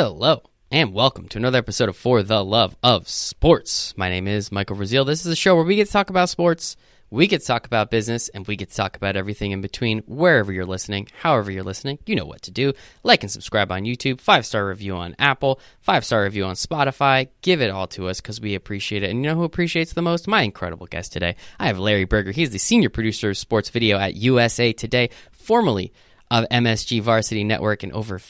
Hello, and welcome to another episode of For the Love of Sports. My name is Michael Rasile. This is a show where we get to talk about sports, we get to talk about business, and we get to talk about everything in between. Wherever you're listening, however you're listening, you know what to do. Like and subscribe on YouTube, five star review on Apple, five star review on Spotify. Give it all to us because we appreciate it. And you know who appreciates the most? My incredible guest today. I have Larry Berger. He's the senior producer of sports video at USA Today, formerly of MSG Varsity Network, and over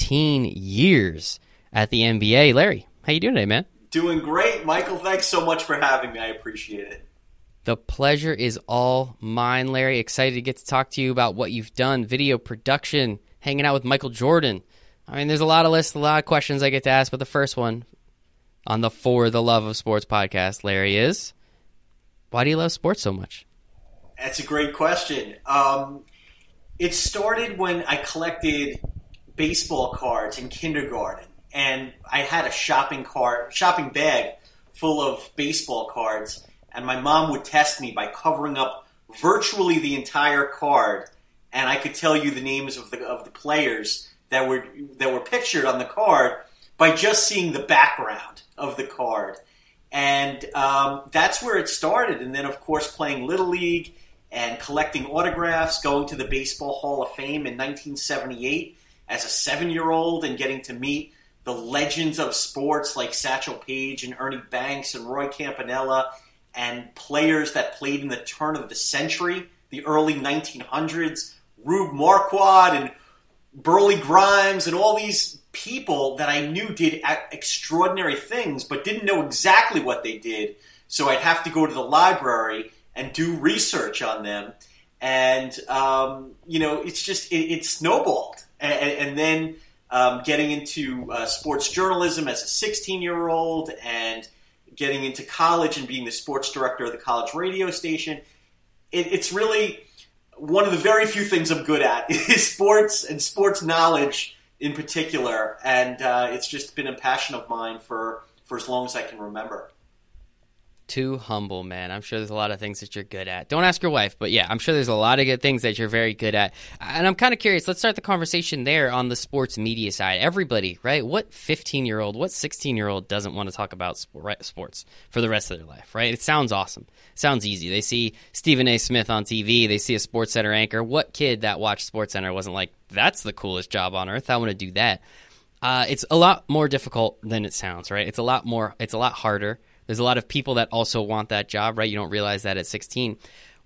15 years at the NBA. Larry, how you doing today, man? Doing great, Michael. Thanks so much for having me. I appreciate it. The pleasure is all mine, Larry. Excited to get to talk to you about what you've done, video production, hanging out with Michael Jordan. I mean, there's a lot of lists, a lot of questions I get to ask, but the first one on the For the Love of Sports podcast, Larry, is why do you love sports so much? That's a great question. Um, it started when I collected baseball cards in kindergarten, and I had a shopping cart, shopping bag full of baseball cards. And my mom would test me by covering up virtually the entire card, and I could tell you the names of the of the players that were that were pictured on the card by just seeing the background of the card, and um, that's where it started. And then, of course, playing little league and collecting autographs, going to the Baseball Hall of Fame in 1978 as a seven year old, and getting to meet the legends of sports like Satchel Paige and Ernie Banks and Roy Campanella and players that played in the turn of the century, the early 1900s, Rube Marquardt and Burleigh Grimes and all these people that I knew did extraordinary things, but didn't know exactly what they did. So I'd have to go to the library and do research on them. And, um, you know, it's just, it, it snowballed. And, and then um, getting into uh, sports journalism as a 16 year old and getting into college and being the sports director of the college radio station. It, it's really one of the very few things I'm good at is sports and sports knowledge in particular, and uh, it's just been a passion of mine for for as long as I can remember too humble, man. I'm sure there's a lot of things that you're good at. Don't ask your wife, but yeah, I'm sure there's a lot of good things that you're very good at. And I'm kind of curious. Let's start the conversation there on the sports media side. Everybody, right? What 15 year old, what 16 year old doesn't want to talk about sports for the rest of their life, right? It sounds awesome. Sounds easy. They see Stephen A. Smith on TV, they see a Sports Center anchor. What kid that watched Sports Center wasn't like, that's the coolest job on earth? I want to do that. Uh, it's a lot more difficult than it sounds, right? It's a lot more, it's a lot harder there's a lot of people that also want that job, right? You don't realize that at 16.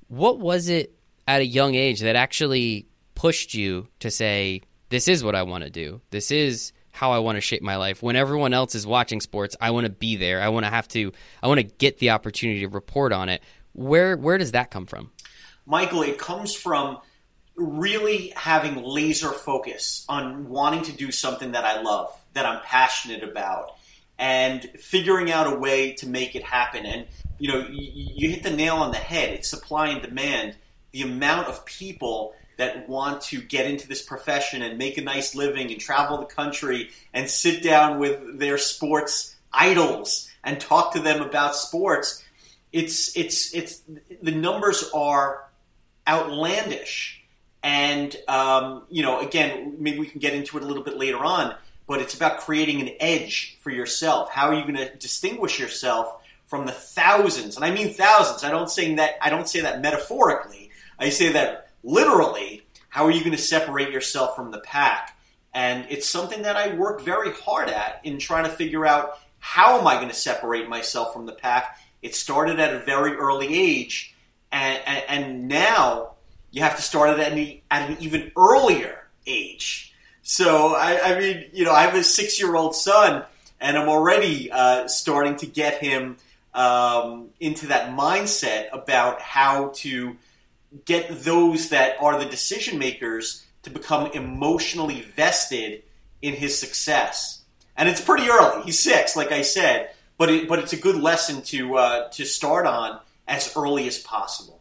What was it at a young age that actually pushed you to say, this is what I want to do? This is how I want to shape my life. When everyone else is watching sports, I want to be there. I want to have to I want to get the opportunity to report on it. Where where does that come from? Michael, it comes from really having laser focus on wanting to do something that I love, that I'm passionate about and figuring out a way to make it happen. And you know, you, you hit the nail on the head. It's supply and demand. The amount of people that want to get into this profession and make a nice living and travel the country and sit down with their sports idols and talk to them about sports. It's it's it's the numbers are outlandish. And um, you know, again, maybe we can get into it a little bit later on but it's about creating an edge for yourself. How are you going to distinguish yourself from the thousands? And I mean thousands. I don't say that I don't say that metaphorically. I say that literally. How are you going to separate yourself from the pack? And it's something that I work very hard at in trying to figure out how am I going to separate myself from the pack. It started at a very early age, and, and, and now you have to start it at at an even earlier age so I, I mean, you know, I have a six-year-old son, and I'm already uh, starting to get him um, into that mindset about how to get those that are the decision makers to become emotionally vested in his success. And it's pretty early. He's six, like I said, but it, but it's a good lesson to uh, to start on as early as possible.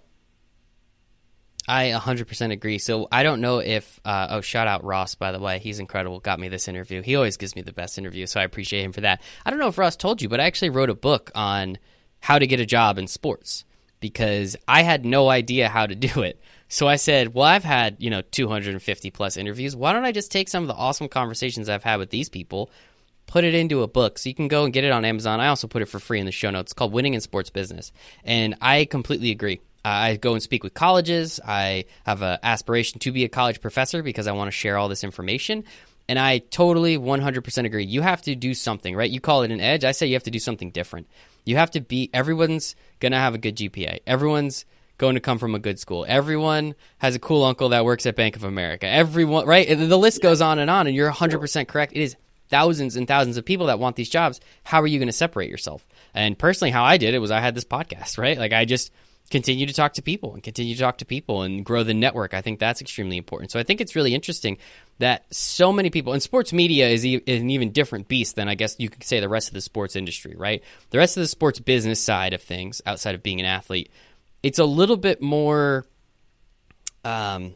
I 100% agree. So I don't know if, uh, oh, shout out Ross, by the way. He's incredible. Got me this interview. He always gives me the best interview, so I appreciate him for that. I don't know if Ross told you, but I actually wrote a book on how to get a job in sports. because I had no idea how to do it. So I said, well, I've had, you know, 250 plus interviews. Why don't I just take some of the awesome conversations I've had with these people, put it into a book so you can go and get it on Amazon. I also put it for free in the show notes. It's called Winning in Sports Business. And I completely agree. I go and speak with colleges. I have an aspiration to be a college professor because I want to share all this information. And I totally 100% agree. You have to do something, right? You call it an edge. I say you have to do something different. You have to be, everyone's going to have a good GPA. Everyone's going to come from a good school. Everyone has a cool uncle that works at Bank of America. Everyone, right? The list goes on and on, and you're 100% correct. It is thousands and thousands of people that want these jobs. How are you going to separate yourself? And personally, how I did it was I had this podcast, right? Like I just continue to talk to people and continue to talk to people and grow the network. I think that's extremely important. So I think it's really interesting that so many people, and sports media is, e- is an even different beast than I guess you could say the rest of the sports industry, right? The rest of the sports business side of things, outside of being an athlete, it's a little bit more. Um,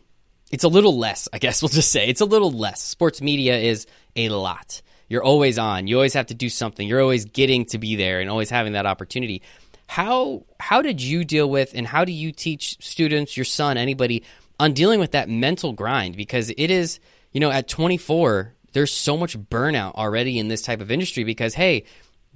it's a little less, I guess we'll just say. It's a little less. Sports media is a lot. You're always on. You always have to do something. You're always getting to be there and always having that opportunity. How how did you deal with and how do you teach students, your son, anybody on dealing with that mental grind because it is, you know, at 24, there's so much burnout already in this type of industry because hey,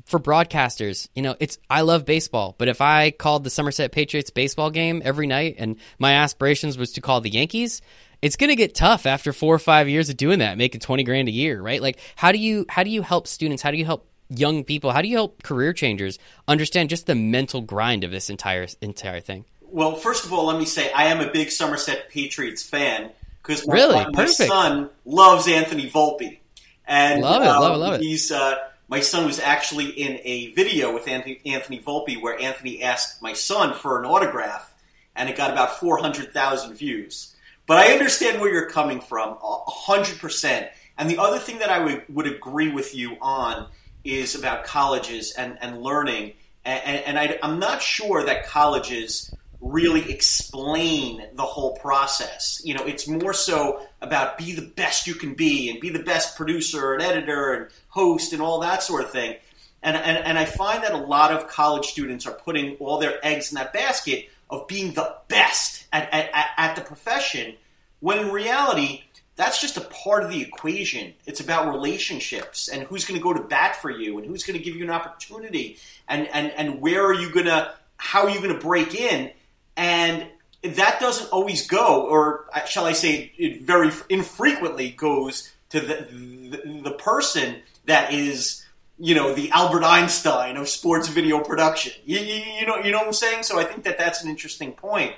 for broadcasters, you know, it's I love baseball, but if I called the Somerset Patriots baseball game every night and my aspirations was to call the Yankees, it's going to get tough after 4 or 5 years of doing that, making 20 grand a year, right? Like how do you how do you help students? How do you help young people? How do you help career changers understand just the mental grind of this entire entire thing? Well, first of all, let me say I am a big Somerset Patriots fan because my, Really? my, my son loves Anthony Volpe, and Love it, um, love it, love it. He's uh, my son was actually in a video with Anthony, Anthony Volpe where Anthony asked my son for an autograph, and it got about four hundred thousand views. But I understand where you're coming from, a hundred percent. And the other thing that I would, would agree with you on is about colleges and, and learning. And, and I, I'm not sure that colleges really explain the whole process. You know, it's more so about be the best you can be and be the best producer and editor and host and all that sort of thing. And, and, and I find that a lot of college students are putting all their eggs in that basket of being the best at, at, at- at the profession, when in reality, that's just a part of the equation. It's about relationships and who's going to go to bat for you and who's going to give you an opportunity and, and, and where are you going to, how are you going to break in? And that doesn't always go, or shall I say, it very infrequently goes to the, the, the person that is, you know, the Albert Einstein of sports video production. You, you, you know, you know what I'm saying? So I think that that's an interesting point.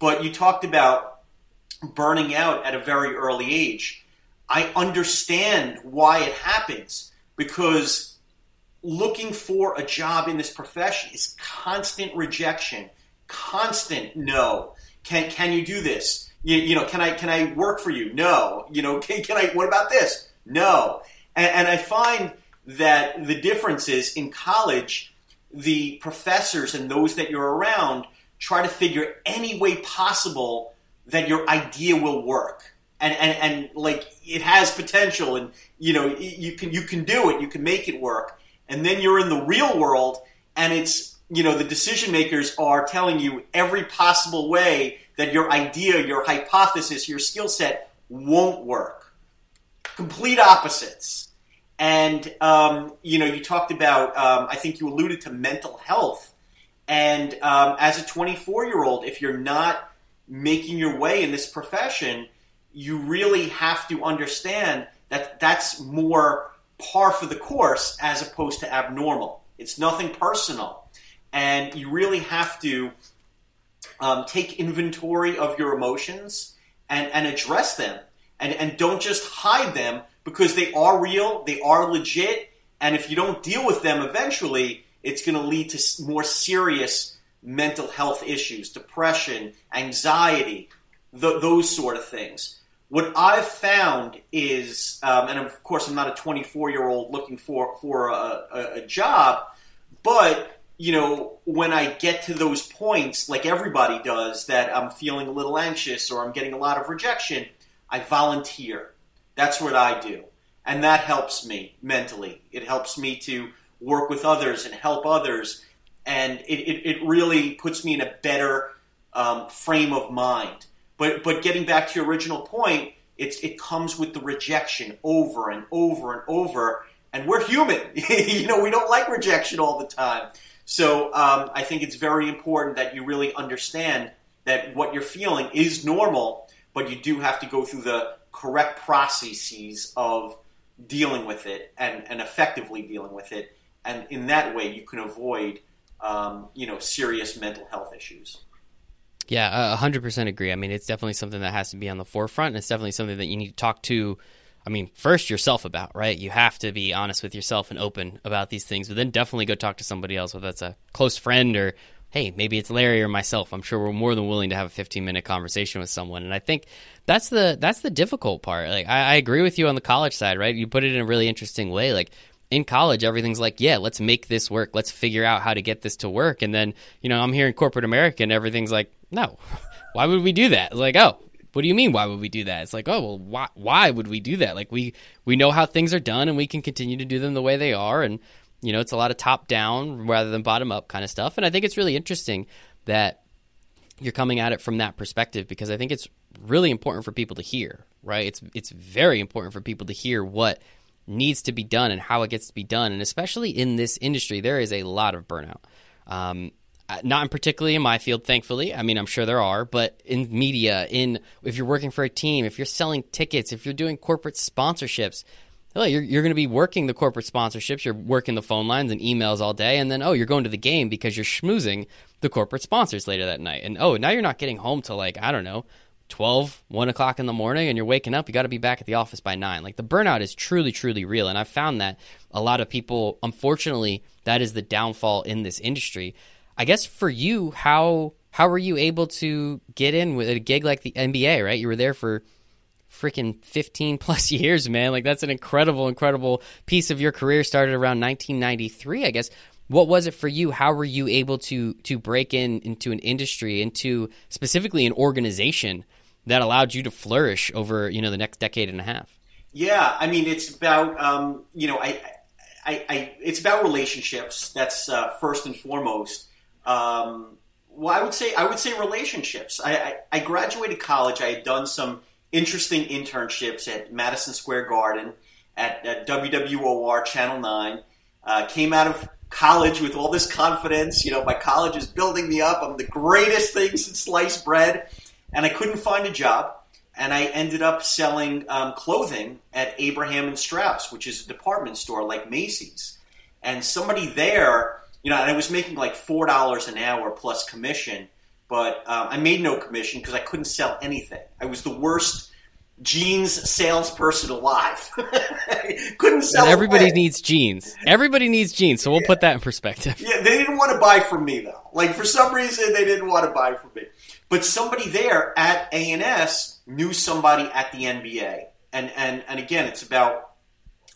But you talked about burning out at a very early age. I understand why it happens because looking for a job in this profession is constant rejection, constant no. Can can you do this? You, you know, can I can I work for you? No. You know, can, can I? What about this? No. And, and I find that the difference is in college, the professors and those that you're around try to figure any way possible that your idea will work. And and, and like it has potential and you know you can you can do it you can make it work. And then you're in the real world and it's you know the decision makers are telling you every possible way that your idea your hypothesis your skill set won't work. Complete opposites. And um, you know you talked about um, i think you alluded to mental health. And um, as a 24 year old if you're not making your way in this profession you really have to understand that that's more par for the course as opposed to abnormal. It's nothing personal. And you really have to um, take inventory of your emotions and, and address them. And, and don't just hide them because they are real, they are legit, and if you don't deal with them eventually, it's going to lead to more serious mental health issues, depression, anxiety, th- those sort of things. What I've found is, um, and of course, I'm not a 24 year old looking for for a, a, a job, but you know, when I get to those points, like everybody does, that I'm feeling a little anxious or I'm getting a lot of rejection, I volunteer. That's what I do. And that helps me mentally. It helps me to work with others and help others. And it, it, it really puts me in a better um, frame of mind. But but getting back to your original point, it's it comes with the rejection over and over and over, and we're human. you know, we don't like rejection all the time. So um, I think it's very important that you really understand that what you're feeling is normal, but you do have to go through the correct processes of dealing with it and, and effectively dealing with it. And in that way, you can avoid, um, you know, serious mental health issues. Yeah, hundred percent agree. I mean, it's definitely something that has to be on the forefront, and it's definitely something that you need to talk to. I mean, first yourself about, right? You have to be honest with yourself and open about these things, but then definitely go talk to somebody else, whether that's a close friend or hey, maybe it's Larry or myself. I'm sure we're more than willing to have a 15 minute conversation with someone. And I think that's the that's the difficult part. Like I, I, agree with you on the college side, right? You put it in a really interesting way. Like in college, everything's like, yeah, let's make this work. Let's figure out how to get this to work. And then, you know, I'm here in corporate America and everything's like, no, why would we do that? It's like, oh, what do you mean? Why would we do that? It's like, oh, well, why, why would we do that? Like we, we know how things are done and we can continue to do them the way they are. And, you know, it's a lot of top down rather than bottom up kind of stuff. And I think it's really interesting that you're coming at it from that perspective because I think it's really important for people to hear, right? It's it's very important for people to hear what needs to be done and how it gets to be done. And especially in this industry, there is a lot of burnout. Um, not particularly in my field, thankfully. I mean, I'm sure there are, but in media, in if you're working for a team, if you're selling tickets, if you're doing corporate sponsorships, oh, you're, you're going to be working the corporate sponsorships, you're working the phone lines and emails all day, and then, oh, you're going to the game because you're schmoozing the corporate sponsors later that night. And, oh, now you're not getting home till like, I don't know, 12, 1 o'clock in the morning, and you're waking up, you got to be back at the office by 9. Like, the burnout is truly, truly real. And I've found that a lot of people, unfortunately, that is the downfall in this industry. I guess for you, how how were you able to get in with a gig like the NBA, right? You were there for freaking 15 plus years, man. Like that's an incredible, incredible piece of your career. Started around 1993, I guess. What was it for you? How were you able to to break in into an industry, into specifically an organization that allowed you to flourish over you know the next decade and a half? Yeah, I mean it's about um, you know I, I, I, it's about relationships. That's uh, first and foremost. Um, well, I would say I would say relationships. I, I, I graduated college. I had done some interesting internships at Madison Square Garden, at, at WWOR Channel 9. Uh, came out of college with all this confidence. You know, my college is building me up. I'm the greatest thing since sliced bread. And I couldn't find a job. And I ended up selling um, clothing at Abraham and Straus, which is a department store like Macy's. And somebody there, you know, and I was making like $4 an hour plus commission but um, I made no commission because I couldn't sell anything. I was the worst jeans salesperson alive. couldn't sell. And everybody away. needs jeans. Everybody needs jeans. So we'll yeah. put that in perspective. Yeah, they didn't want to buy from me though. Like for some reason, they didn't want to buy from me. But somebody there at A&S knew somebody at the NBA, and and and again, it's about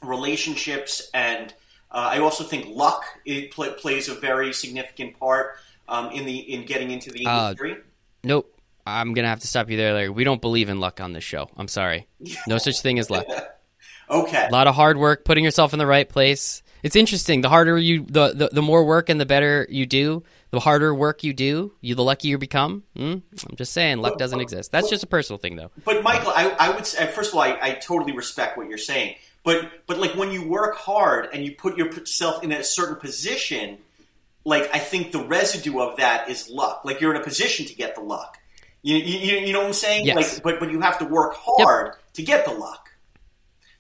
relationships and. Uh, I also think luck it pl- plays a very significant part um, in the in getting into the uh, industry? Uh, nope. I'm gonna have to stop you there, Larry. We don't believe in luck on this show. I'm sorry. No such thing as luck. okay. A lot of hard work, putting yourself in the right place. It's interesting. The harder you, the the, the more work and the better you do, the harder work you do, you the luckier you become. Mm? I'm just saying, luck doesn't exist. That's just a personal thing, though. But Michael, I, I would say, first of all, I, I totally respect what you're saying. But but like when you work hard and you put yourself in a certain position like I think the residue of that is luck. Like you're in a position to get the luck. You, you, you know what I'm saying? Yes. Like, but but you have to work hard yep. to get the luck.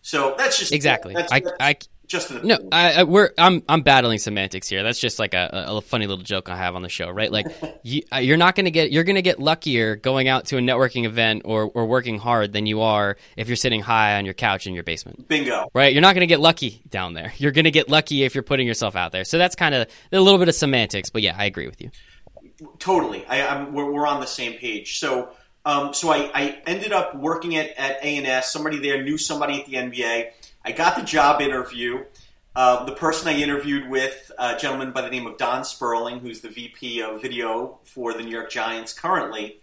So that's just exactly. That's, I, that's I just no. I, I, we're I'm I'm battling semantics here. That's just like a, a funny little joke I have on the show, right? Like you, uh, you're not going to get you're going to get luckier going out to a networking event or or working hard than you are if you're sitting high on your couch in your basement. Bingo. Right? You're not going to get lucky down there. You're going to get lucky if you're putting yourself out there. So that's kind of a little bit of semantics, but yeah, I agree with you. Totally. I, I'm, we're, we're on the same page. So. Um, so I, I, ended up working at, at A&S. Somebody there knew somebody at the NBA. I got the job interview. Uh, the person I interviewed with, a gentleman by the name of Don Sperling, who's the VP of video for the New York Giants currently,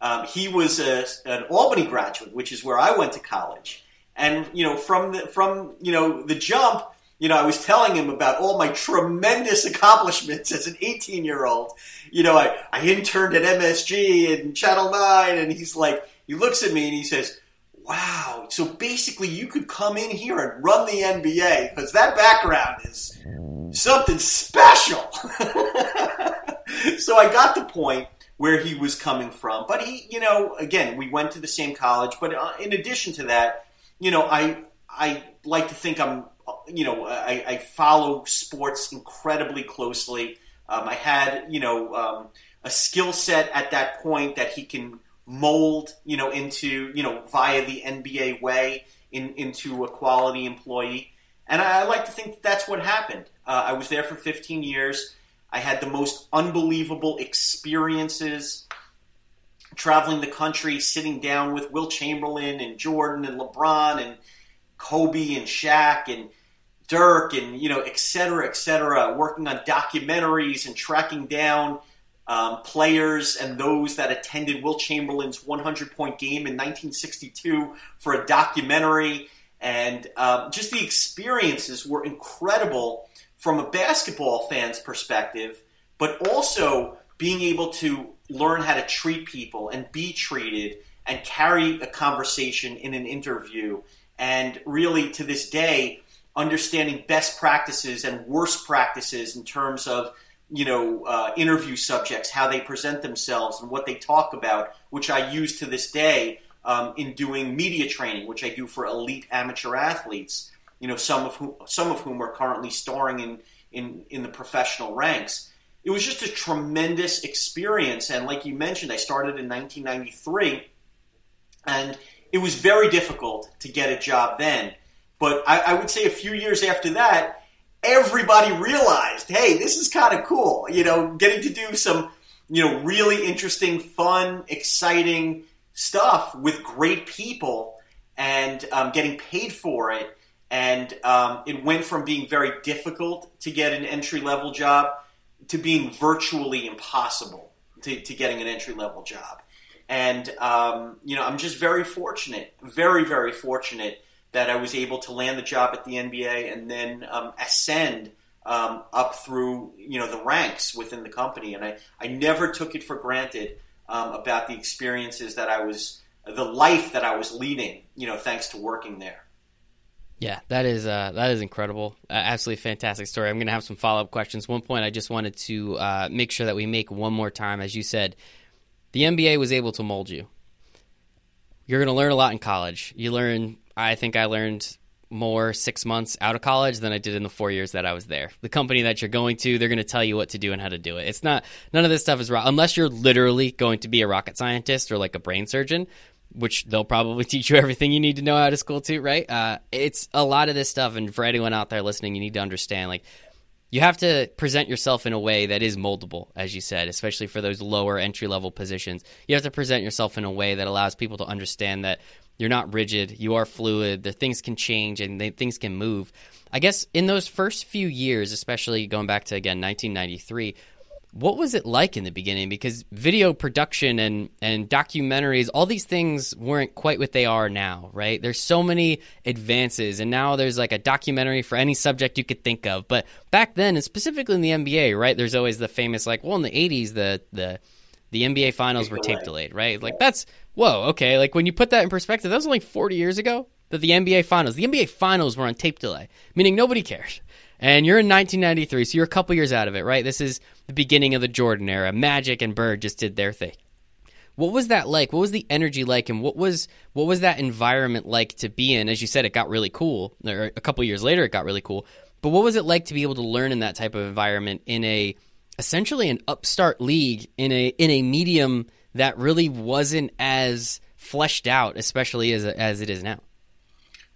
um, he was a, an Albany graduate, which is where I went to college. And you know, from the from you know the jump, you know, I was telling him about all my tremendous accomplishments as an 18 year old. You know, I, I interned at MSG and Channel 9, and he's like, he looks at me and he says, Wow, so basically you could come in here and run the NBA because that background is something special. so I got the point where he was coming from. But he, you know, again, we went to the same college. But uh, in addition to that, you know, I I like to think I'm, you know, I, I follow sports incredibly closely. Um, I had, you know, um, a skill set at that point that he can mold, you know, into, you know, via the NBA way in, into a quality employee. And I, I like to think that that's what happened. Uh, I was there for 15 years. I had the most unbelievable experiences traveling the country, sitting down with Wilt Chamberlain and Jordan and LeBron and Kobe and Shaq and Dirk and you know et cetera, et cetera, working on documentaries and tracking down um, players and those that attended Wilt Chamberlain's 100 point game in 1962 for a documentary. And um, just the experiences were incredible from a basketball fan's perspective, but also being able to learn how to treat people and be treated and carry a conversation in an interview. And really, to this day, understanding best practices and worst practices in terms of you know uh, interview subjects, how they present themselves, and what they talk about, which I use to this day um, in doing media training, which I do for elite amateur athletes. You know, some of whom some of whom are currently starring in in in the professional ranks. It was just a tremendous experience, and like you mentioned, I started in 1993, and it was very difficult to get a job then. But I, I would say a few years after that, everybody realized, hey, this is kind of cool. You know, getting to do some, you know, really interesting, fun, exciting stuff with great people and um, getting paid for it. And um, it went from being very difficult to get an entry level job to being virtually impossible to, to getting an entry level job. And, um, you know, I'm just very fortunate, very, very fortunate that I was able to land the job at the NBA and then um, ascend um, up through you know the ranks within the company. And I, I never took it for granted um, about the experiences that I was, the life that I was leading. You know, thanks to working there. Yeah, that is uh, that is incredible. Uh, absolutely fantastic story. I'm going to have some follow up questions. One point I just wanted to uh, make sure that we make one more time, as you said, the NBA was able to mold you. You're going to learn a lot in college. You learn I think I learned more six months out of college than I did in the four years that I was there. The company that you're going to, they're going to tell you what to do and how to do it. It's not none of this stuff is raw unless you're literally going to be a rocket scientist or like a brain surgeon, which they'll probably teach you everything you need to know out of school too, right? Uh, it's a lot of this stuff, and for anyone out there listening, you need to understand like you have to present yourself in a way that is moldable, as you said, especially for those lower entry level positions. You have to present yourself in a way that allows people to understand that you're not rigid. You are fluid. The things can change and they, things can move. I guess in those first few years, especially going back to again 1993, what was it like in the beginning? Because video production and and documentaries, all these things weren't quite what they are now, right? There's so many advances, and now there's like a documentary for any subject you could think of. But back then, and specifically in the NBA, right? There's always the famous like, well, in the 80s, the the the NBA finals were tape delayed, right? Like that's whoa, okay. Like when you put that in perspective, that was only 40 years ago that the NBA finals, the NBA finals were on tape delay, meaning nobody cares. And you're in 1993, so you're a couple years out of it, right? This is the beginning of the Jordan era. Magic and Bird just did their thing. What was that like? What was the energy like, and what was what was that environment like to be in? As you said, it got really cool. Or a couple years later, it got really cool. But what was it like to be able to learn in that type of environment in a essentially an upstart league in a in a medium that really wasn't as fleshed out, especially as as it is now.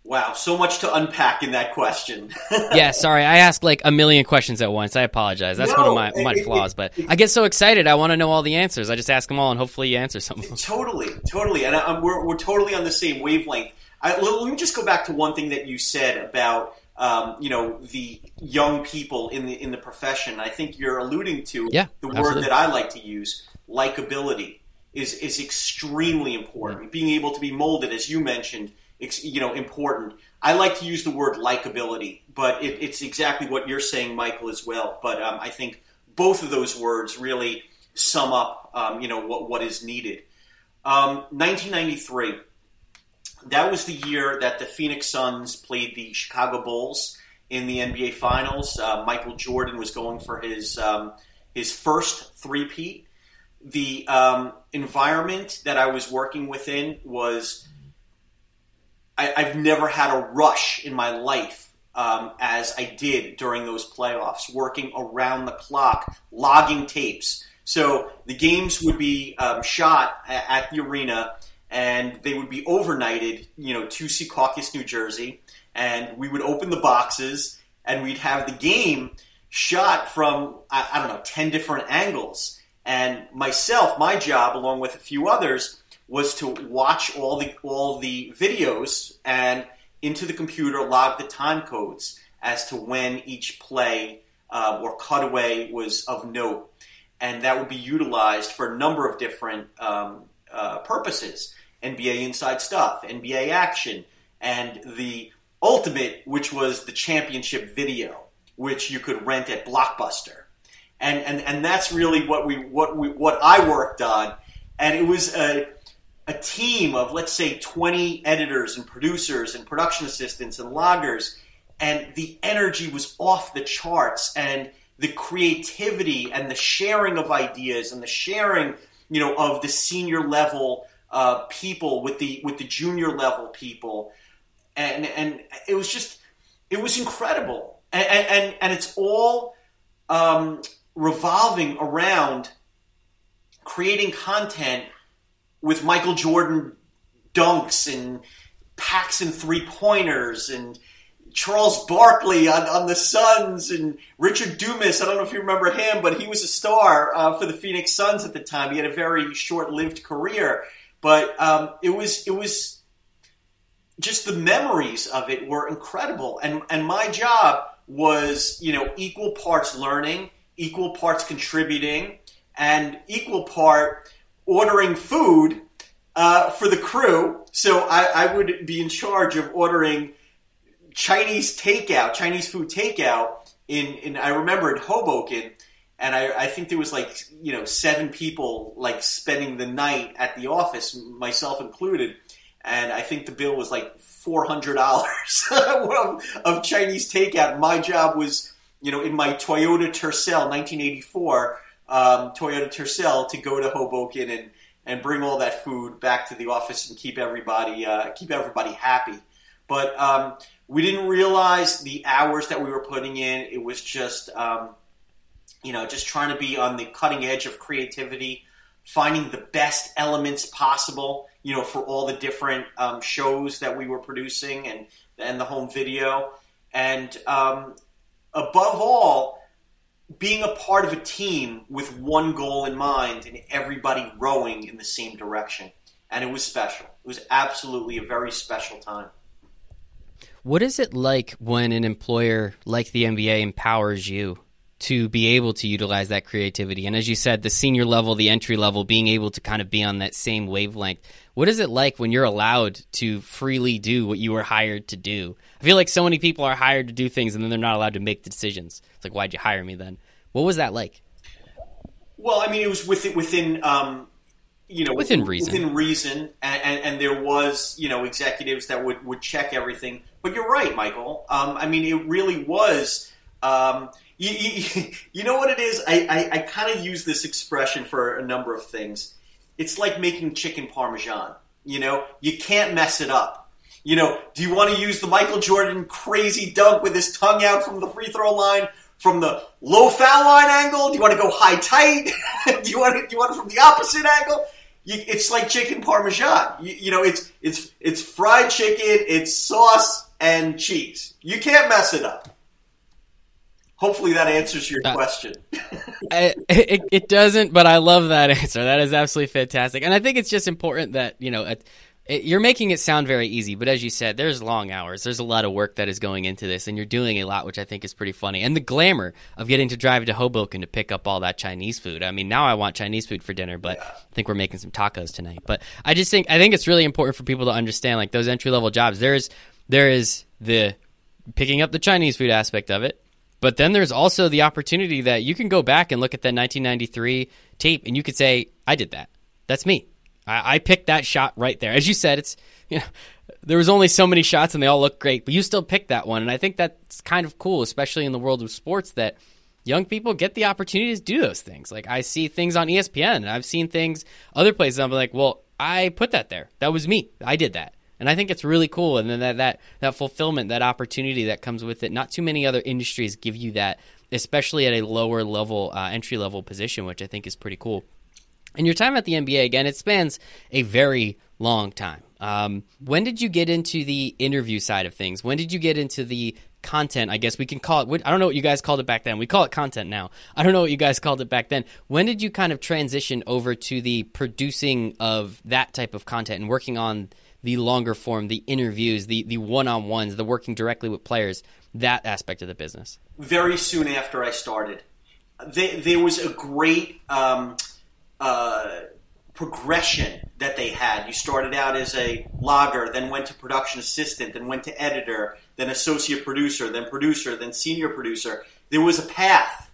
Wow, so much to unpack in that question. yeah, sorry, I asked like a million questions at once. I apologize. That's no, one of my, my it, flaws, but I get so excited. I want to know all the answers. I just ask them all, and hopefully you answer some. Totally, totally, and I, we're we're totally on the same wavelength. I, let, me just go back to one thing that you said about um, you know the young people in the in the profession. I think you're alluding to yeah, the absolutely. word that I like to use, likability, is is extremely important. Being able to be molded, as you mentioned, you know important. I like to use the word likability, but it, it's exactly what you're saying, Michael, as well. But um, I think both of those words really sum up um, you know what what is needed. 1993. Um, that was the year that the Phoenix Suns played the Chicago Bulls in the NBA Finals. Uh, Michael Jordan was going for his um, his first three-peat. The um, environment that I was working within was I, have never had a rush in my life um, as I did during those playoffs, working around the clock, logging tapes. So the games would be um, shot at the arena and they would be overnighted, you know, to Secaucus, New Jersey, and we would open the boxes and we'd have the game shot from I, I don't know ten different angles. And myself, my job, along with a few others, was to watch all the all the videos and into the computer log the time codes as to when each play uh, or cutaway was of note, and that would be utilized for a number of different um, uh, purposes. NBA Inside Stuff, NBA Action, and the ultimate, which was the championship video, which you could rent at Blockbuster. And, and, and that's really what we what we what I worked on, and it was a a team of let's say 20 editors and producers and production assistants and loggers. And the energy was off the charts. And the creativity and the sharing of ideas and the sharing you know of the senior level uh, people with the with the junior level people, and and it was just it was incredible, and and and it's all um, revolving around creating content with Michael Jordan dunks and packs and three pointers and Charles Barkley on, on the Suns and Richard Dumas. I don't know if you remember him, but he was a star uh, for the Phoenix Suns at the time. He had a very short lived career. But um, it was it was just the memories of it were incredible, and and my job was you know equal parts learning, equal parts contributing, and equal part ordering food uh, for the crew. So I, I would be in charge of ordering Chinese takeout, Chinese food takeout in, in I remember in Hoboken and I, I, think there was like you know seven people like spending the night at the office, myself included, and I think the bill was like four hundred dollars of, of Chinese takeout. My job was you know in my Toyota Tercel, 1984 um, Toyota Tercel, to go to Hoboken and and bring all that food back to the office and keep everybody uh, keep everybody happy. But um, we didn't realize the hours that we were putting in. It was just um, you know, just trying to be on the cutting edge of creativity, finding the best elements possible, you know, for all the different um, shows that we were producing and and the home video, and um, above all, being a part of a team with one goal in mind and everybody rowing in the same direction. And it was special. It was absolutely a very special time. What is it like when an employer like the NBA empowers you to be able to utilize that creativity. And as you said, the senior level, the entry level, being able to kind of be on that same wavelength. What is it like when you're allowed to freely do what you were hired to do? I feel like so many people are hired to do things and then they're not allowed to make the decisions. It's like, why'd you hire me then? What was that like? Well, I mean, it was within, within um, you know, within reason, within reason, and, and, and, there was, you know, executives that would, would check everything. But you're right, Michael. Um, I mean, it really was. Um, you, you, you know what it is? I, I, I kind of use this expression for a number of things. It's like making chicken parmesan. You know, you can't mess it up. You know, do you want to use the Michael Jordan crazy dunk with his tongue out from the free throw line, from the low foul line angle? Do you want to go high tight? do you want it, do you want it from the opposite angle? You, it's like chicken parmesan. You, you know, it's it's it's fried chicken, it's sauce and cheese. You can't mess it up. Hopefully that answers your uh, question. it, it doesn't, but I love that answer. That is absolutely fantastic, and I think it's just important that you know. it, you're making it sound very easy, but as you said, there's long hours. There's a lot of work that is going into this, and you're doing a lot, which I think is pretty funny. And the glamour of getting to drive to Hoboken to pick up all that Chinese food. I mean, now I want Chinese food for dinner, but I think we're making some tacos tonight. But I just think I think it's really important for people to understand like those entry level jobs. There's there is the picking up the Chinese food aspect of it. But then there's also the opportunity that you can go back and look at that 1993 tape and you could say, I did that. That's me. I, I picked that shot right there. As you said, it's, you know, there was only so many shots and they all look great, but you still picked that one. And I think that's kind of cool, especially in the world of sports, that young people get the opportunity to do those things. Like I see things on ESPN and I've seen things other places. I'm like, well, I put that there. That was me. I did that. And I think it's really cool. And then that, that, that fulfillment, that opportunity that comes with it. Not too many other industries give you that, especially at a lower level, uh, entry level position, which I think is pretty cool. And your time at the NBA, again, it spans a very long time. Um, when did you get into the interview side of things? When did you get into the content? I guess we can call it. I don't know what you guys called it back then. We call it content now. I don't know what you guys called it back then. When did you kind of transition over to the producing of that type of content and working on the longer form, the interviews, the the one on ones, the working directly with players, that aspect of the business? Very soon after I started, they, there was a great um, uh, progression that they had. You started out as a logger, then went to production assistant, then went to editor, then associate producer, then producer, then senior producer. There was a path,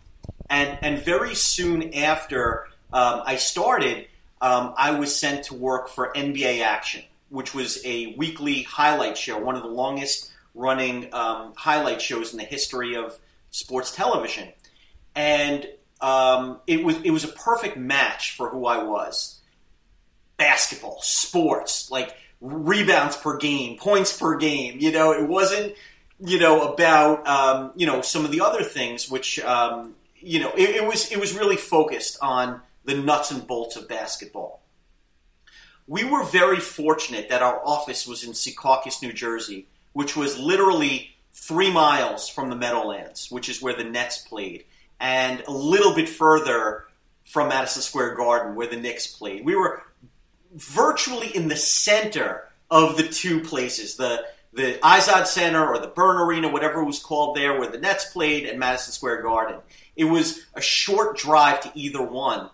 and and very soon after um, I started, um, I was sent to work for NBA Action which was a weekly highlight show, one of the longest running um, highlight shows in the history of sports television. And um, it was it was a perfect match for who I was. Basketball, sports, like rebounds per game, points per game. You know, it wasn't you know about um, you know some of the other things, which um, you know it, it was it was really focused on the nuts and bolts of basketball we were very fortunate that our office was in Secaucus, New Jersey, which was literally three miles from the Meadowlands, which is where the Nets played, and a little bit further from Madison Square Garden, where the Knicks played. We were virtually in the center of the two places, the the Izod Center or the Byrne Arena, whatever it was called there, where the Nets played, and Madison Square Garden. It was a short drive to either one,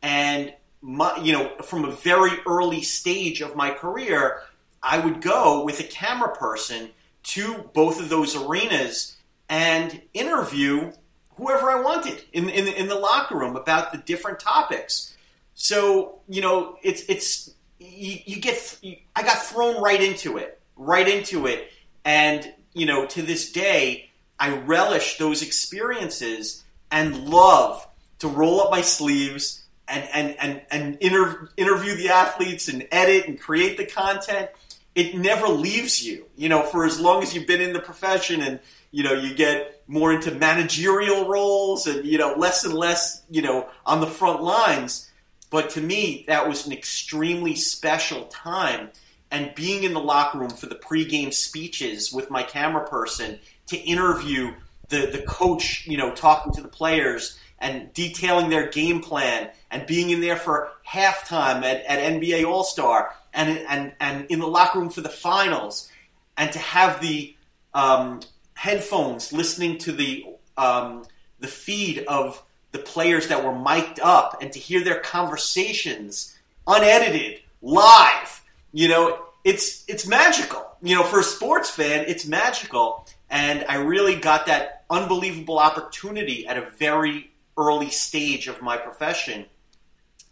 and my, you know, from a very early stage of my career, I would go with a camera person to both of those arenas and interview whoever I wanted in, in, in the locker room about the different topics. So, you know, it's, it's, you, you get, you, I got thrown right into it, right into it. And, you know, to this day, I relish those experiences and love to roll up my sleeves and and and, and inter- interview the athletes and edit and create the content it never leaves you you know for as long as you've been in the profession and you know you get more into managerial roles and you know less and less you know on the front lines. But to me that was an extremely special time. And being in the locker room for the pregame speeches with my camera person to interview the the coach you know talking to the players and detailing their game plan and being in there for halftime at, at NBA All Star and, and, and in the locker room for the finals and to have the um, headphones listening to the, um, the feed of the players that were mic'd up and to hear their conversations unedited, live. You know, it's it's magical. You know, for a sports fan, it's magical. And I really got that unbelievable opportunity at a very early stage of my profession,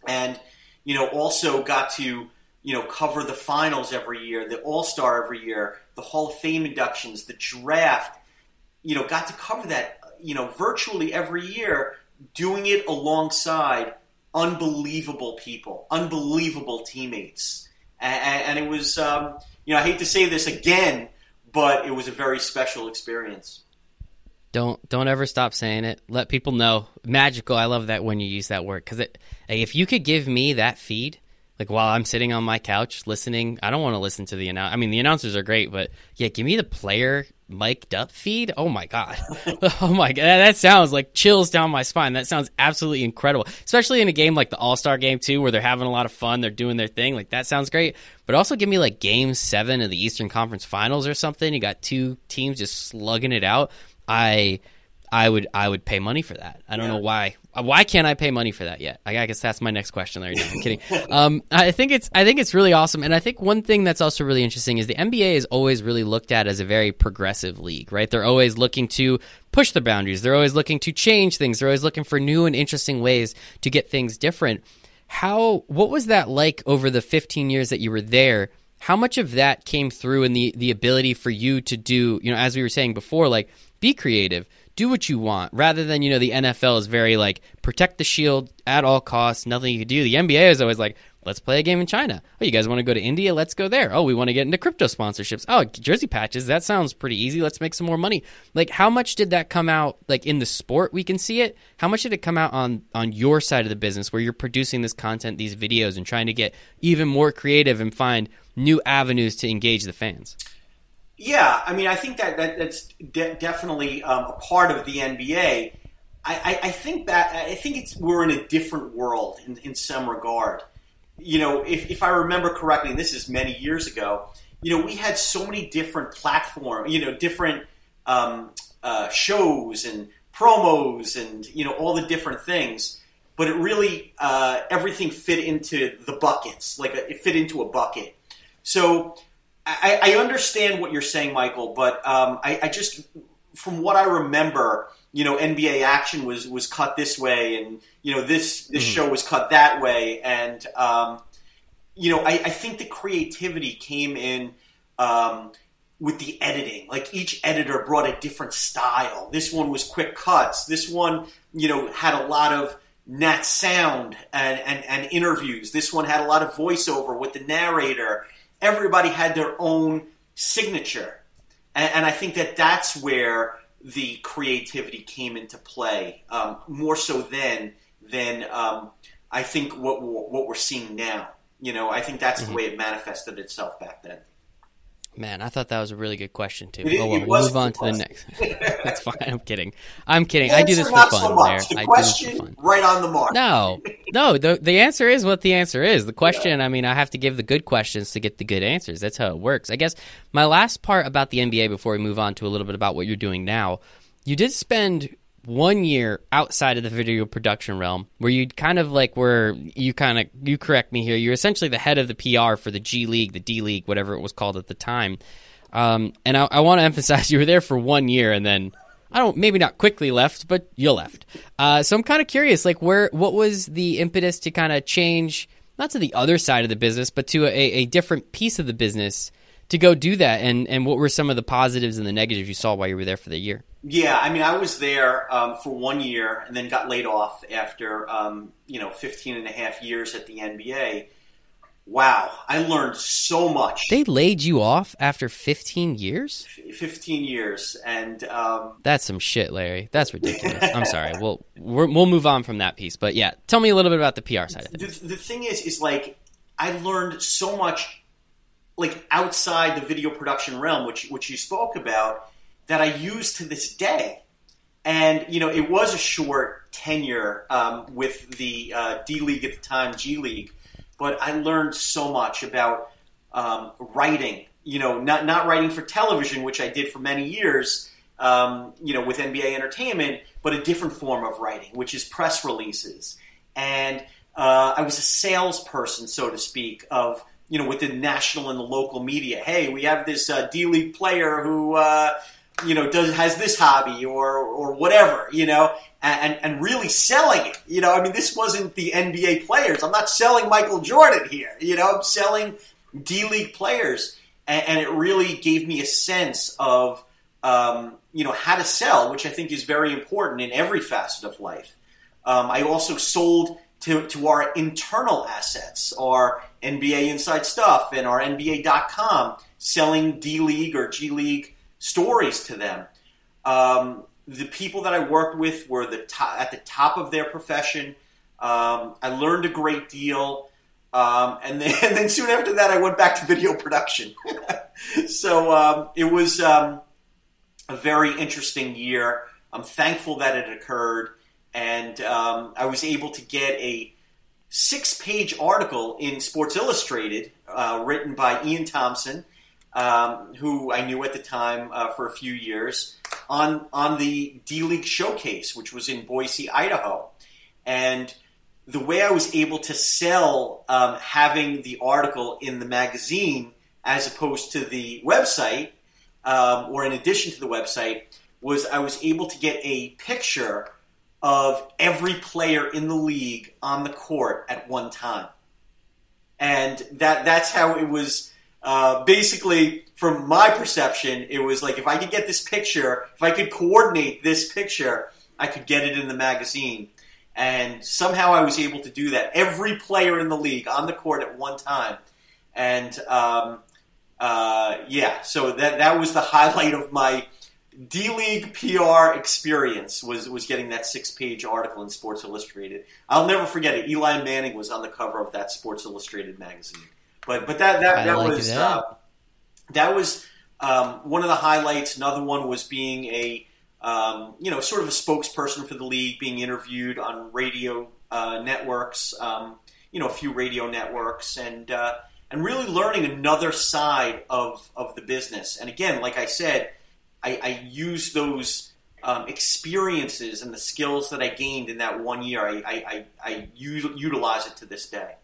and you know also got to you know cover the finals every year, the All Star every year, the Hall of Fame inductions, the draft. You know, got to cover that you know virtually every year, doing it alongside unbelievable people, unbelievable teammates, and, and it was um, you know I hate to say this again, but it was a very special experience. Don't don't ever stop saying it. Let people know. Magical. I love that when you use that word because if you could give me that feed, like while I'm sitting on my couch listening, I don't want to listen to the announce. I mean, the announcers are great, but yeah, give me the player mic'd up feed. Oh my god, oh my god, that sounds like chills down my spine. That sounds absolutely incredible, especially in a game like the All Star Game too, where they're having a lot of fun, they're doing their thing. Like that sounds great. But also give me like Game Seven of the Eastern Conference Finals or something. You got two teams just slugging it out. I I would I would pay money for that. I don't yeah. know why. Why can't I pay money for that yet? I guess that's my next question, Larry. No, I'm kidding. Um, I think it's I think it's really awesome, and I think one thing that's also really interesting is the NBA is always really looked at as a very progressive league, right? They're always looking to push the boundaries. They're always looking to change things. They're always looking for new and interesting ways to get things different. How what was that like over the 15 years that you were there? How much of that came through in the the ability for you to do, you know, as we were saying before, like be creative. Do what you want. Rather than you know the NFL is very like protect the shield at all costs nothing you can do. The NBA is always like let's play a game in China. Oh you guys want to go to India? Let's go there. Oh we want to get into crypto sponsorships. Oh jersey patches that sounds pretty easy. Let's make some more money. Like how much did that come out like in the sport? We can see it. How much did it come out on on your side of the business where you're producing this content these videos and trying to get even more creative and find new avenues to engage the fans yeah, I mean, I think that, that that's de- definitely um, a part of the NBA. I, I, think that I think it's we're in a different world in, in some regard. You know, if, if I remember correctly, and this is many years ago, you know, we had so many different platforms, you know, different um, uh, shows and promos and you know all the different things. But it really uh, everything fit into the buckets, like a, it fit into a bucket. So I, I, understand what you're saying, Michael, but um, I, I, just, from what I remember, you know, NBA action was was cut this way, and you know this this mm. show was cut that way, and um, you know, I, I, think the creativity came in um, with the editing. Like each editor brought a different style. This one was quick cuts. This one, you know, had a lot of nat sound and, and, and interviews. This one had a lot of voiceover with the narrator everybody had their own signature. And, and I think that that's where the creativity came into play, um, more so then than um, I think what we're, what we're seeing now. You know, I think that's mm-hmm. the way it manifested itself back then. Man, I thought that was a really good question too. It, oh well, we'll move on to the next. That's fine. I'm kidding. I'm kidding. I do this for fun. So. The I question, right on the mark. No, no. The the answer is what the answer is. The question. Yeah. I mean, I have to give the good questions to get the good answers. That's how it works. I guess my last part about the NBA before we move on to a little bit about what you're doing now. You did spend one year outside of the video production realm where you kind of like were you kind of you correct me here you're essentially the head of the pr for the g league the d league whatever it was called at the time. Um, and i, I want to emphasize you were there for one year and then i don't maybe not quickly left but you left. Uh, so i'm kind of curious like where what was the impetus to kind of change not to the other side of the business but to a, a different piece of the business to go do that and and what were some of the positives and the negatives you saw while you were there for the year yeah, I mean, I was there um, for one year and then got laid off after, um, you know, 15 and a half years at the NBA. Wow, I learned so much. They laid you off after 15 years? 15 years. And um, that's some shit, Larry. That's ridiculous. I'm sorry. We'll, we will move on from that piece. But yeah, tell me a little bit about the PR side of it. The, the thing is, is like, I learned so much, like, outside the video production realm, which, which you spoke about that I use to this day. And you know, it was a short tenure um, with the uh, D League at the time, G League, but I learned so much about um, writing. You know, not not writing for television, which I did for many years. Um, you know, with NBA Entertainment, but a different form of writing, which is press releases. And uh, I was a salesperson, so to speak, of you know, within national and the local media. Hey, we have this uh, D League player who uh, you know, does has this hobby or or whatever, you know, and and really selling it. You know, I mean, this wasn't the NBA players. I'm not selling Michael Jordan here. You know, I'm selling D League players, and, and, it really gave me a sense of um, you know how to sell, which I think is very important in every facet of life. Um, I also sold to, to our internal assets, our NBA Inside Stuff and our NBA.com, selling D League or G League stories to them. Um, the people that I worked with were the top, at the top of their profession. Um, I learned a great deal. Um, and, then, and then soon after that, I went back to video production. so um, it was um, a very interesting year. I'm thankful that it occurred, and um, I was able to get a six page article in Sports Illustrated uh, written by Ian Thomsen, um, who I knew at the time uh, for a few years, on, on the D League Showcase, which was in Boise, Idaho. And the way I was able to sell um, having the article in the magazine as opposed to the website, um, or in addition to the website, was I was able to get a picture of every player in the league on the court at one time. And that that's how it was uh, basically from my perception, it was like if I could get this picture, if I could coordinate this picture, I could get it in the magazine. And somehow I was able to do that. Every player in the league on the court at one time. And um, uh, yeah, so that that was the highlight of my D League PR experience was was getting that six page article in Sports Illustrated. I'll never forget it. Eli Manning was on the cover of that Sports Illustrated magazine. But but that that, that was that, uh, that was um, one of the highlights. Another one was being a um, you know sort of a spokesperson for the league, being interviewed on radio uh, networks. Um, you know, a few radio networks and. Uh, and really learning another side of, of the business. And again, like I said, I, I use those um, experiences and the skills that I gained in that one year. I, I, I, I utilize it to this day.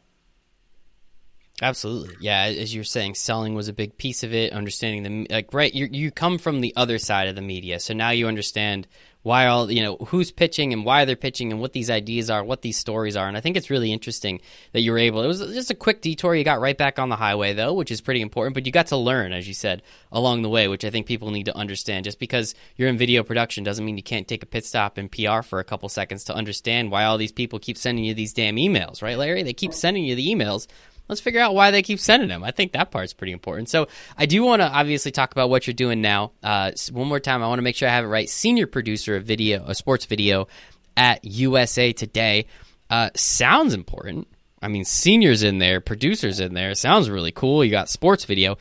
Absolutely, yeah. As you're saying, selling was a big piece of it. Understanding the like, right? You you come from the other side of the media, so now you understand why all you know who's pitching and why they're pitching and what these ideas are, what these stories are. And I think it's really interesting that you were able. It was just a quick detour. You got right back on the highway though, which is pretty important. But you got to learn, as you said, along the way, which I think people need to understand. Just because you're in video production doesn't mean you can't take a pit stop in PR for a couple seconds to understand why all these people keep sending you these damn emails, right, Larry? They keep sending you the emails let's figure out why they keep sending them. I think that part's pretty important. So I do want to obviously talk about what you're doing now. Uh, one more time, I want to make sure I have it right. Senior producer of video, a sports video at USA Today. Uh, sounds important. I mean, seniors in there, producers in there. Sounds really cool. You got sports video.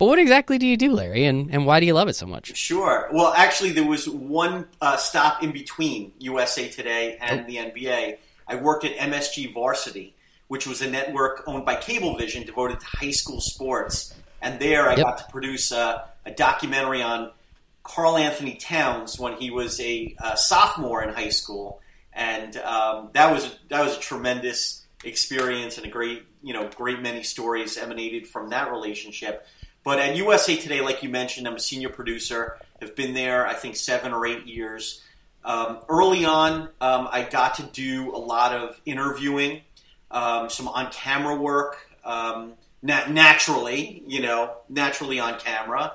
But what exactly do you do, Larry, and, and why do you love it so much? Sure. Well, actually, there was one uh, stop in between USA Today and oh. the NBA. I worked at MSG Varsity, which was a network owned by Cablevision devoted to high school sports. And there I yep. got to produce a, a documentary on Karl-Anthony Towns when he was a, a sophomore in high school, and um, that was a, that was a tremendous experience and a great you know great many stories emanated from that relationship. But at USA Today, like you mentioned, I'm a senior producer. Have been there, I think, seven or eight years. Um, early on, um, I got to do a lot of interviewing um, some on camera work, um, nat- naturally, you know, naturally on camera.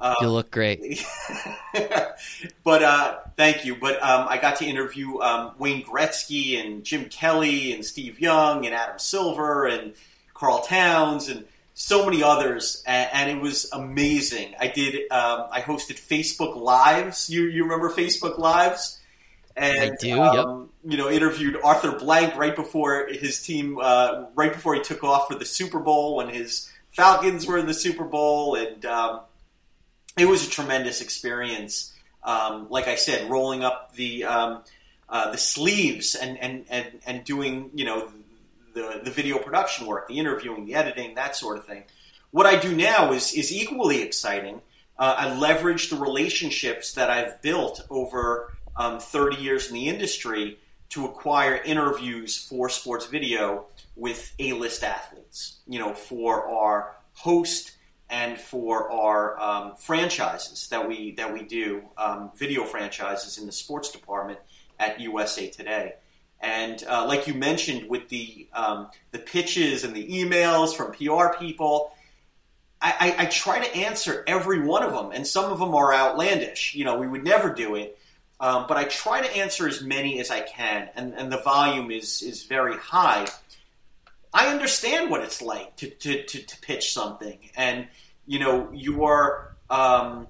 Um, you look great. but uh, thank you. But um, I got to interview um, Wayne Gretzky and Jim Kelly and Steve Young and Adam Silver and Karl Towns and so many others, and, and it was amazing. I did. Um, I hosted Facebook Lives. You you remember Facebook Lives? And I do. Um, yep. You know, interviewed Arthur Blank right before his team, uh, right before he took off for the Super Bowl when his Falcons were in the Super Bowl, and um, it was a tremendous experience. Um, like I said, rolling up the um, uh, the sleeves and, and, and, and doing you know the the video production work, the interviewing, the editing, that sort of thing. What I do now is is equally exciting. Uh, I leverage the relationships that I've built over um, 30 years in the industry to acquire interviews for sports video with A-list athletes. You know, for our host and for our um, franchises that we that we do, um, video franchises in the sports department at USA Today. And uh, like you mentioned, with the um, the pitches and the emails from PR people, I, I, I, try to answer every one of them, and some of them are outlandish. You know, we would never do it, um, but I try to answer as many as I can, and, and the volume is is very high. I understand what it's like to, to, to, to pitch something, and you know your um,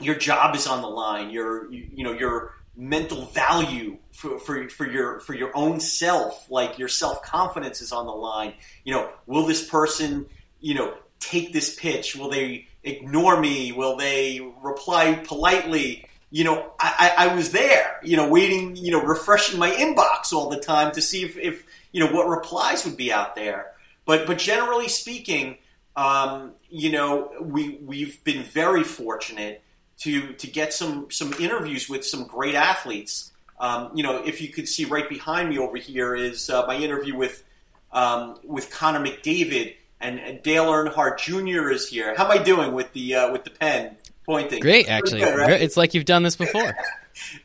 your job is on the line. Your you, you know your mental value for, for, for your for your own self, like your self confidence is on the line. You know, will this person you know take this pitch? Will they ignore me? Will they reply politely? You know, I, I, was there, you know, waiting, you know, refreshing my inbox all the time to see if, if you know what replies would be out there. But but generally speaking, um, you know, we we've been very fortunate to to get some some interviews with some great athletes. Um, you know, if you could see right behind me over here is uh, my interview with um, with Connor McDavid and Dale Earnhardt Jr. is here. How am I doing with the uh, with the pen pointing? Great, actually. Good, right? It's like you've done this before.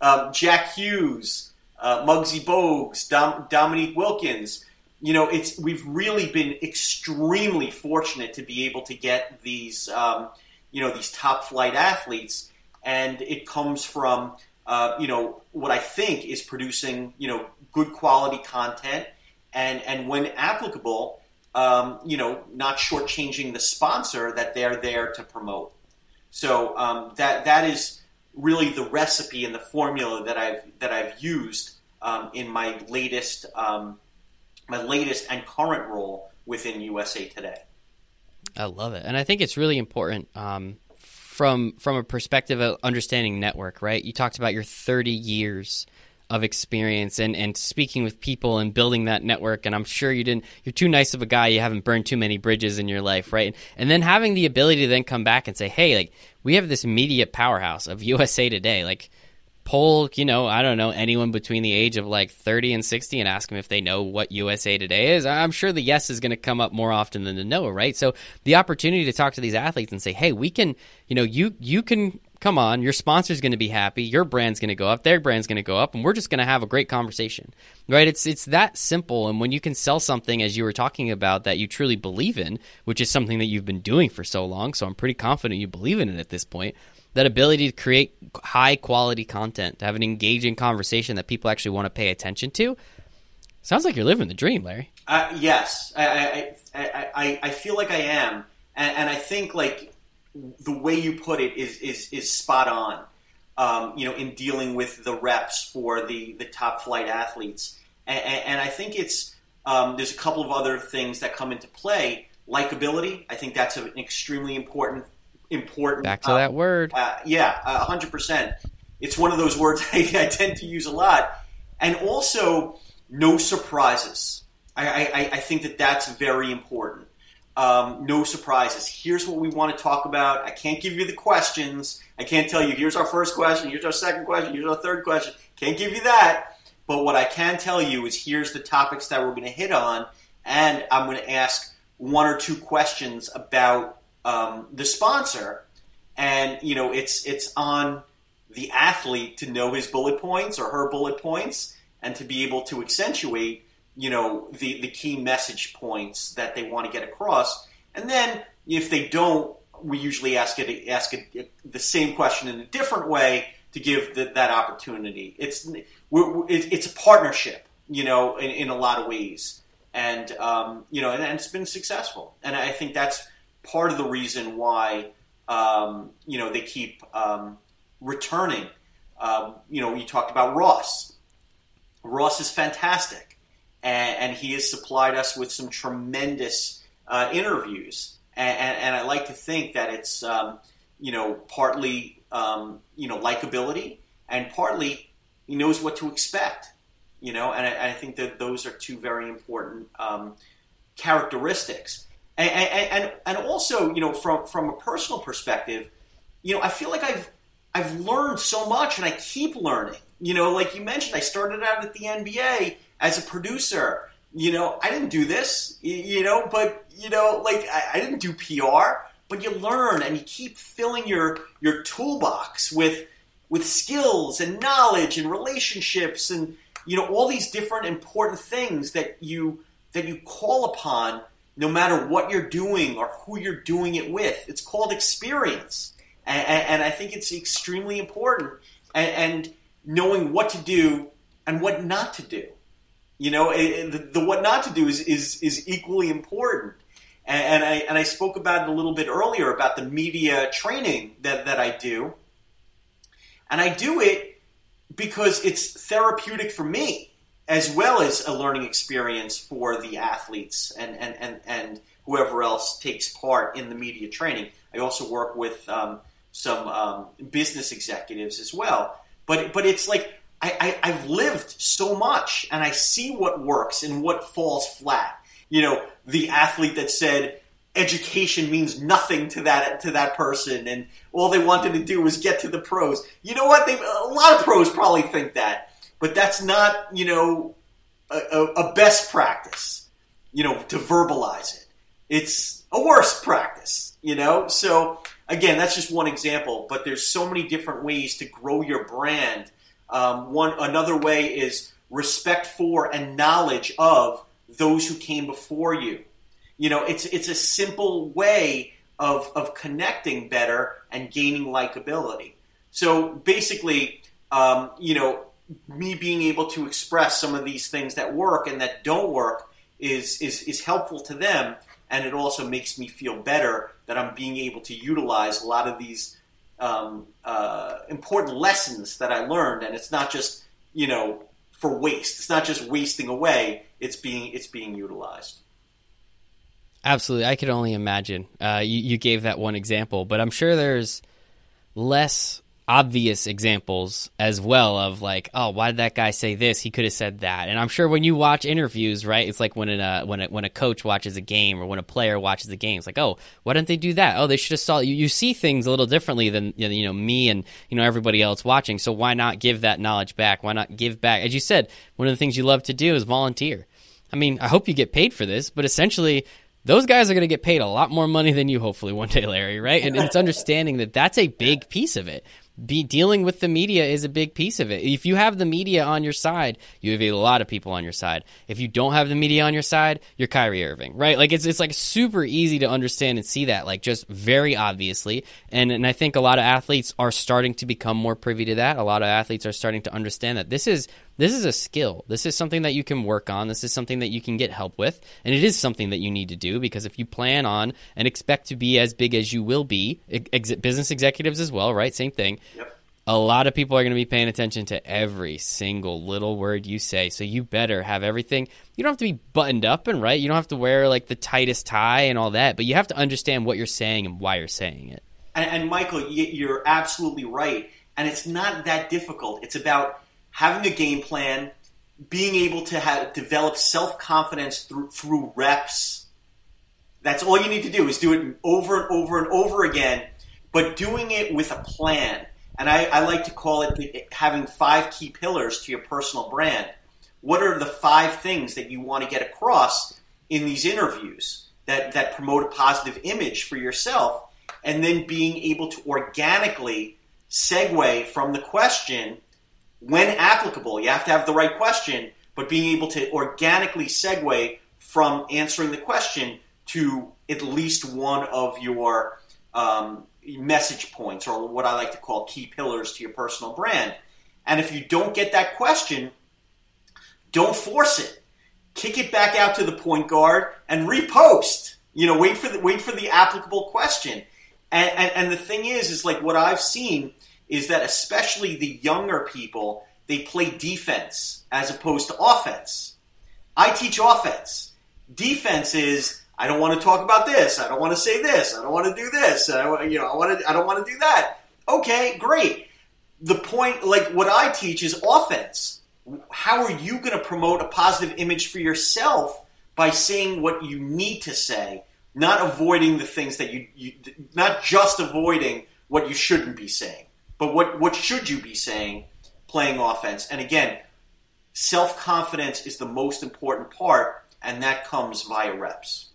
Um, Jack Hughes, uh, Muggsy Bogues, Dom- Dominique Wilkins you know, it's we've really been extremely fortunate to be able to get these, um, you know, these top flight athletes, and it comes from, uh, you know, what I think is producing, you know, good quality content, and and when applicable, um, you know, not shortchanging the sponsor that they're there to promote. So um, that that is really the recipe and the formula that I've that I've used um, in my latest um, my latest and current role within USA Today. I love it, and I think it's really important um, from from a perspective of understanding network. Right, you talked about your 30 years of experience and, and speaking with people and building that network. And I'm sure you didn't, you're too nice of a guy. You haven't burned too many bridges in your life, right? And then having the ability to then come back and say, hey, like, we have this media powerhouse of USA Today. Like, poll, you know, I don't know, anyone between the age of like 30 and 60 and ask them if they know what USA Today is, I'm sure the yes is going to come up more often than the no, right? So the opportunity to talk to these athletes and say, hey, we can, you know, you you can come on, your sponsor's going to be happy, your brand's going to go up, their brand's going to go up, and we're just going to have a great conversation, right? It's it's that simple. And when you can sell something, as you were talking about, that you truly believe in, which is something that you've been doing for so long, so I'm pretty confident you believe in it at this point that ability to create high quality content, to have an engaging conversation that people actually want to pay attention to. Sounds like you're living the dream, Larry. Uh, yes, I, I, I, I, feel like I am, and, and, I think like the way you put it is is, is spot on. Um, you know, in dealing with the reps for the the top flight athletes, and, and I think it's um, there's a couple of other things that come into play. Likability, I think that's an extremely important important. Back to uh, that word. Uh, yeah, hundred percent. It's one of those words I, I, tend to use a lot, and also no surprises. I, I, I think that that's very important. Um, no surprises. Here's what we want to talk about. I can't give you the questions. I can't tell you, here's our first question, here's our second question, here's our third question. Can't give you that. But what I can tell you is here's the topics that we're going to hit on, and I'm going to ask one or two questions about um, the sponsor, and you know it's it's on the athlete to know his bullet points or her bullet points, and to be able to accentuate you know the the key message points that they want to get across. And then if they don't, we usually ask it ask it the same question in a different way to give the, that opportunity. It's it's a partnership, you know, in, in a lot of ways, and um, you know, and, and, it's been successful. And I think that's part of the reason why um, you know they keep um, returning. Um, you know, you talked about Ross. Ross is fantastic, and, and he has supplied us with some tremendous uh, interviews. And, and, and, I like to think that it's um, you know partly um, you know likability, and partly he knows what to expect. You know, and I, I think that those are two very important um, characteristics and, and, and also, you know, from, from a personal perspective, you know, I feel like I've, I've learned so much and I keep learning. You know, like you mentioned, I started out at the NBA as a producer. You know, I didn't do this, you know, but, you know, like I, I didn't do PR, but you learn and you keep filling your, your toolbox with, with skills and knowledge and relationships and, you know, all these different important things that you, that you call upon no matter what you're doing or who you're doing it with. It's called experience. And, and I think it's extremely important. And, and, knowing what to do and what not to do. You know, it, the, the, what not to do is, is, is equally important. And, and, I, and I spoke about it a little bit earlier about the media training that, that I do. And I do it because it's therapeutic for me as well as a learning experience for the athletes and, and, and, and whoever else takes part in the media training. I also work with um, some um, business executives as well. But but it's like I, I, I've lived so much, and I see what works and what falls flat. You know, the athlete that said education means nothing to that to that person, and all they wanted to do was get to the pros. You know what? They a lot of pros probably think that, but that's not you know a, a, best practice. You know, to verbalize it, it's a worse practice. You know, so again, that's just one example. But there's so many different ways to grow your brand. Um, one another way is respect for and knowledge of those who came before you. You know, it's it's a simple way of of connecting better and gaining likability. So basically, um, you know, me being able to express some of these things that work and that don't work is is is helpful to them, and it also makes me feel better that I'm being able to utilize a lot of these um, uh, important lessons that I learned, and it's not just you know for waste. It's not just wasting away. It's being it's being utilized. Absolutely, I could only imagine. Uh, you, you gave that one example, but I'm sure there's less obvious examples as well of like, oh, why did that guy say this? He could have said that. And I'm sure when you watch interviews, right, it's like when a uh, when a, when a coach watches a game or when a player watches a game, it's like, oh, why didn't they do that? Oh, they should have saw. You, you see things a little differently than you know me and you know everybody else watching. So why not give that knowledge back? Why not give back? As you said, one of the things you love to do is volunteer. I mean, I hope you get paid for this, but essentially those guys are going to get paid a lot more money than you hopefully one day larry right and, and, it's understanding that that's a big piece of it be dealing with the media is a big piece of it. If you have the media on your side, you have a lot of people on your side. If you don't have the media on your side, you're Kyrie Irving, right? Like it's it's like super easy to understand and see that, like just very obviously. And and I think a lot of athletes are starting to become more privy to that. A lot of athletes are starting to understand that this is this is a skill. This is something that you can work on. This is something that you can get help with. And it is something that you need to do because if you plan on and expect to be as big as you will be, ex- business executives as well, right? Same thing. Yep. A lot of people are going to be paying attention to every single little word you say. So you better have everything. You don't have to be buttoned up and right. You don't have to wear like the tightest tie and all that, but you have to understand what you're saying and why you're saying it. And, and Michael, you're absolutely right. And it's not that difficult. It's about having a game plan, being able to have develop self confidence through through reps. That's all you need to do is do it over and over and over again, but doing it with a plan. And I, I like to call it having five key pillars to your personal brand. What are the five things that you want to get across in these interviews that, that promote a positive image for yourself? And then being able to organically segue from the question when applicable, you have to have the right question, but being able to organically segue from answering the question to at least one of your um, message points, or what I like to call key pillars to your personal brand. And if you don't get that question, don't force it. Kick it back out to the point guard and repost. You know, wait for the wait for the applicable question. And, and, and the thing is, is like what I've seen is that especially the younger people, they play defense as opposed to offense. I teach offense. Defense is I don't want to talk about this. I don't want to say this. I don't want to do this. I, you know, I want to. I don't want to do that. Okay, great. The point, like what I teach, is offense. How are you going to promote a positive image for yourself by saying what you need to say, not avoiding the things that you, you not just avoiding what you shouldn't be saying. But what, what should you be saying playing offense? And again, self confidence is the most important part, and that comes via reps.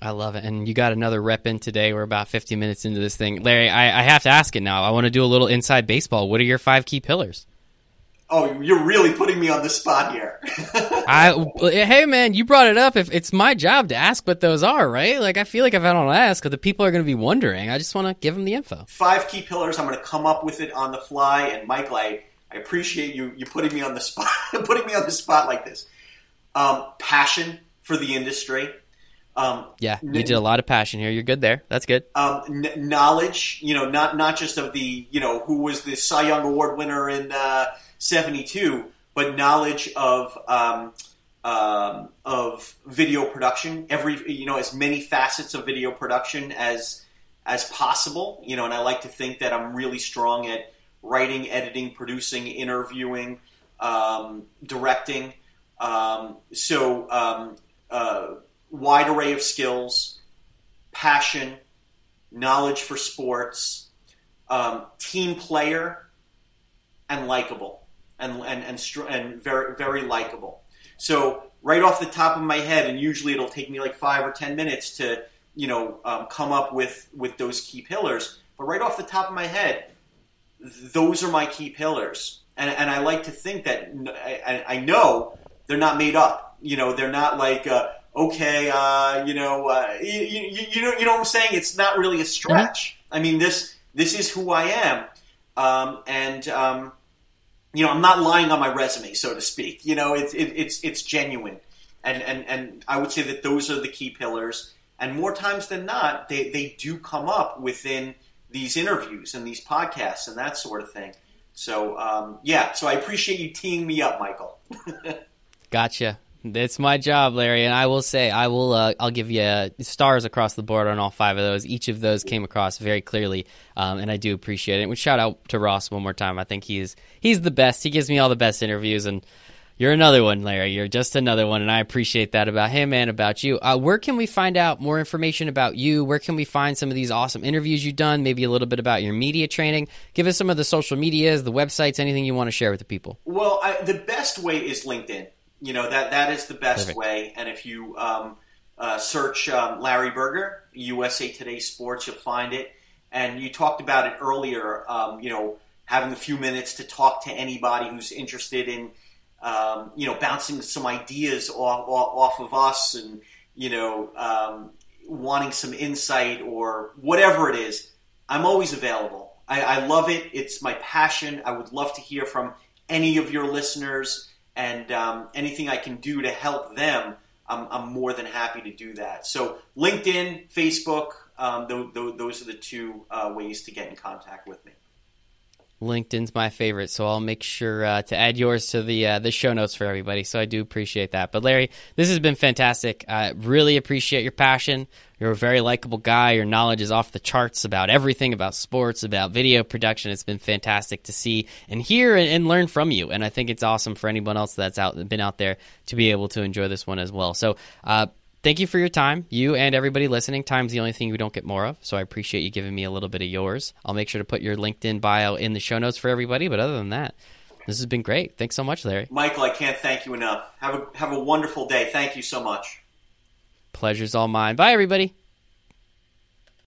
I love it. And you got another rep in today. We're about 50 minutes into this thing. Larry, I, I have to ask it now. I want to do a little inside baseball. What are your five key pillars? Oh, you're really putting me on the spot here. I hey man, you brought it up. If it's my job to ask what those are, right? Like I feel like if I don't ask, the people are going to be wondering. I just want to give them the info. Five key pillars. I'm going to come up with it on the fly. And Michael, I, I appreciate you you putting me on the spot, putting me on the spot like this. Um, passion for the industry. Um, yeah, you did a lot of passion here. You're good there. That's good. Um, n- knowledge, you know, not not just of the, you know, who was the Cy Young Award winner in uh, 72, but knowledge of um, um, of video production, every you know as many facets of video production as as possible. You know, and I like to think that I'm really strong at writing, editing, producing, interviewing, um, directing. Um, so um, uh, wide array of skills, passion, knowledge for sports, um, team player, and likable, and and and, str- and very very likable. So right off the top of my head, and usually it'll take me like five or ten minutes to you know um, come up with with those key pillars. But right off the top of my head, those are my key pillars, and, and I like to think that I, I know they're not made up. You know, they're not like. Uh, okay, uh, you know, uh, you, you, you, know, you know what I'm saying? It's not really a stretch. Mm-hmm. I mean, this this is who I am, um, and um, you know, I'm not lying on my resume, so to speak. You know, it's it, it's it's genuine, and and and I would say that those are the key pillars. And more times than not, they they do come up within these interviews and these podcasts and that sort of thing. So um, yeah, so I appreciate you teeing me up, Michael. gotcha. It's my job, Larry, and I will say I will. Uh, I'll give you stars across the board on all five of those. Each of those came across very clearly, um, and I do appreciate it. And shout out to Ross one more time. I think he's he's the best. He gives me all the best interviews, and you're another one, Larry. You're just another one, and I appreciate that about him and about you. Uh, where can we find out more information about you? Where can we find some of these awesome interviews you've done? Maybe a little bit about your media training. Give us some of the social medias, the websites, anything you want to share with the people. Well, I, the best way is LinkedIn. You know that that is the best Perfect. way. And if you um, uh, search um, Larry Berger, USA Today Sports, you'll find it. And you talked about it earlier. Um, you know, having a few minutes to talk to anybody who's interested in, um, you know, bouncing some ideas off, off, of us, and you know, um, wanting some insight or whatever it is. I'm always available. I, I love it. It's my passion. I would love to hear from any of your listeners and um, anything I can do to help them, I'm, I'm, more than happy to do that. So LinkedIn, Facebook, um, th- th- those are the two uh, ways to get in contact with me. LinkedIn's my favorite, so I'll make sure uh, to add yours to the uh, the show notes for everybody. So I do appreciate that. But Larry, this has been fantastic. I really appreciate your passion. You're a very likable guy. Your knowledge is off the charts about everything about sports, about video production. It's been fantastic to see and hear and, and learn from you. And I think it's awesome for anyone else that's out been out there to be able to enjoy this one as well. So. Uh, thank you for your time, you and everybody listening. Time's the only thing we don't get more of, so I appreciate you giving me a little bit of yours. I'll make sure to put your LinkedIn bio in the show notes for everybody. But other than that, this has been great. Thanks so much, Larry. Michael, I can't thank you enough. Have a have a wonderful day. Thank you so much. Pleasure's all mine. Bye, everybody.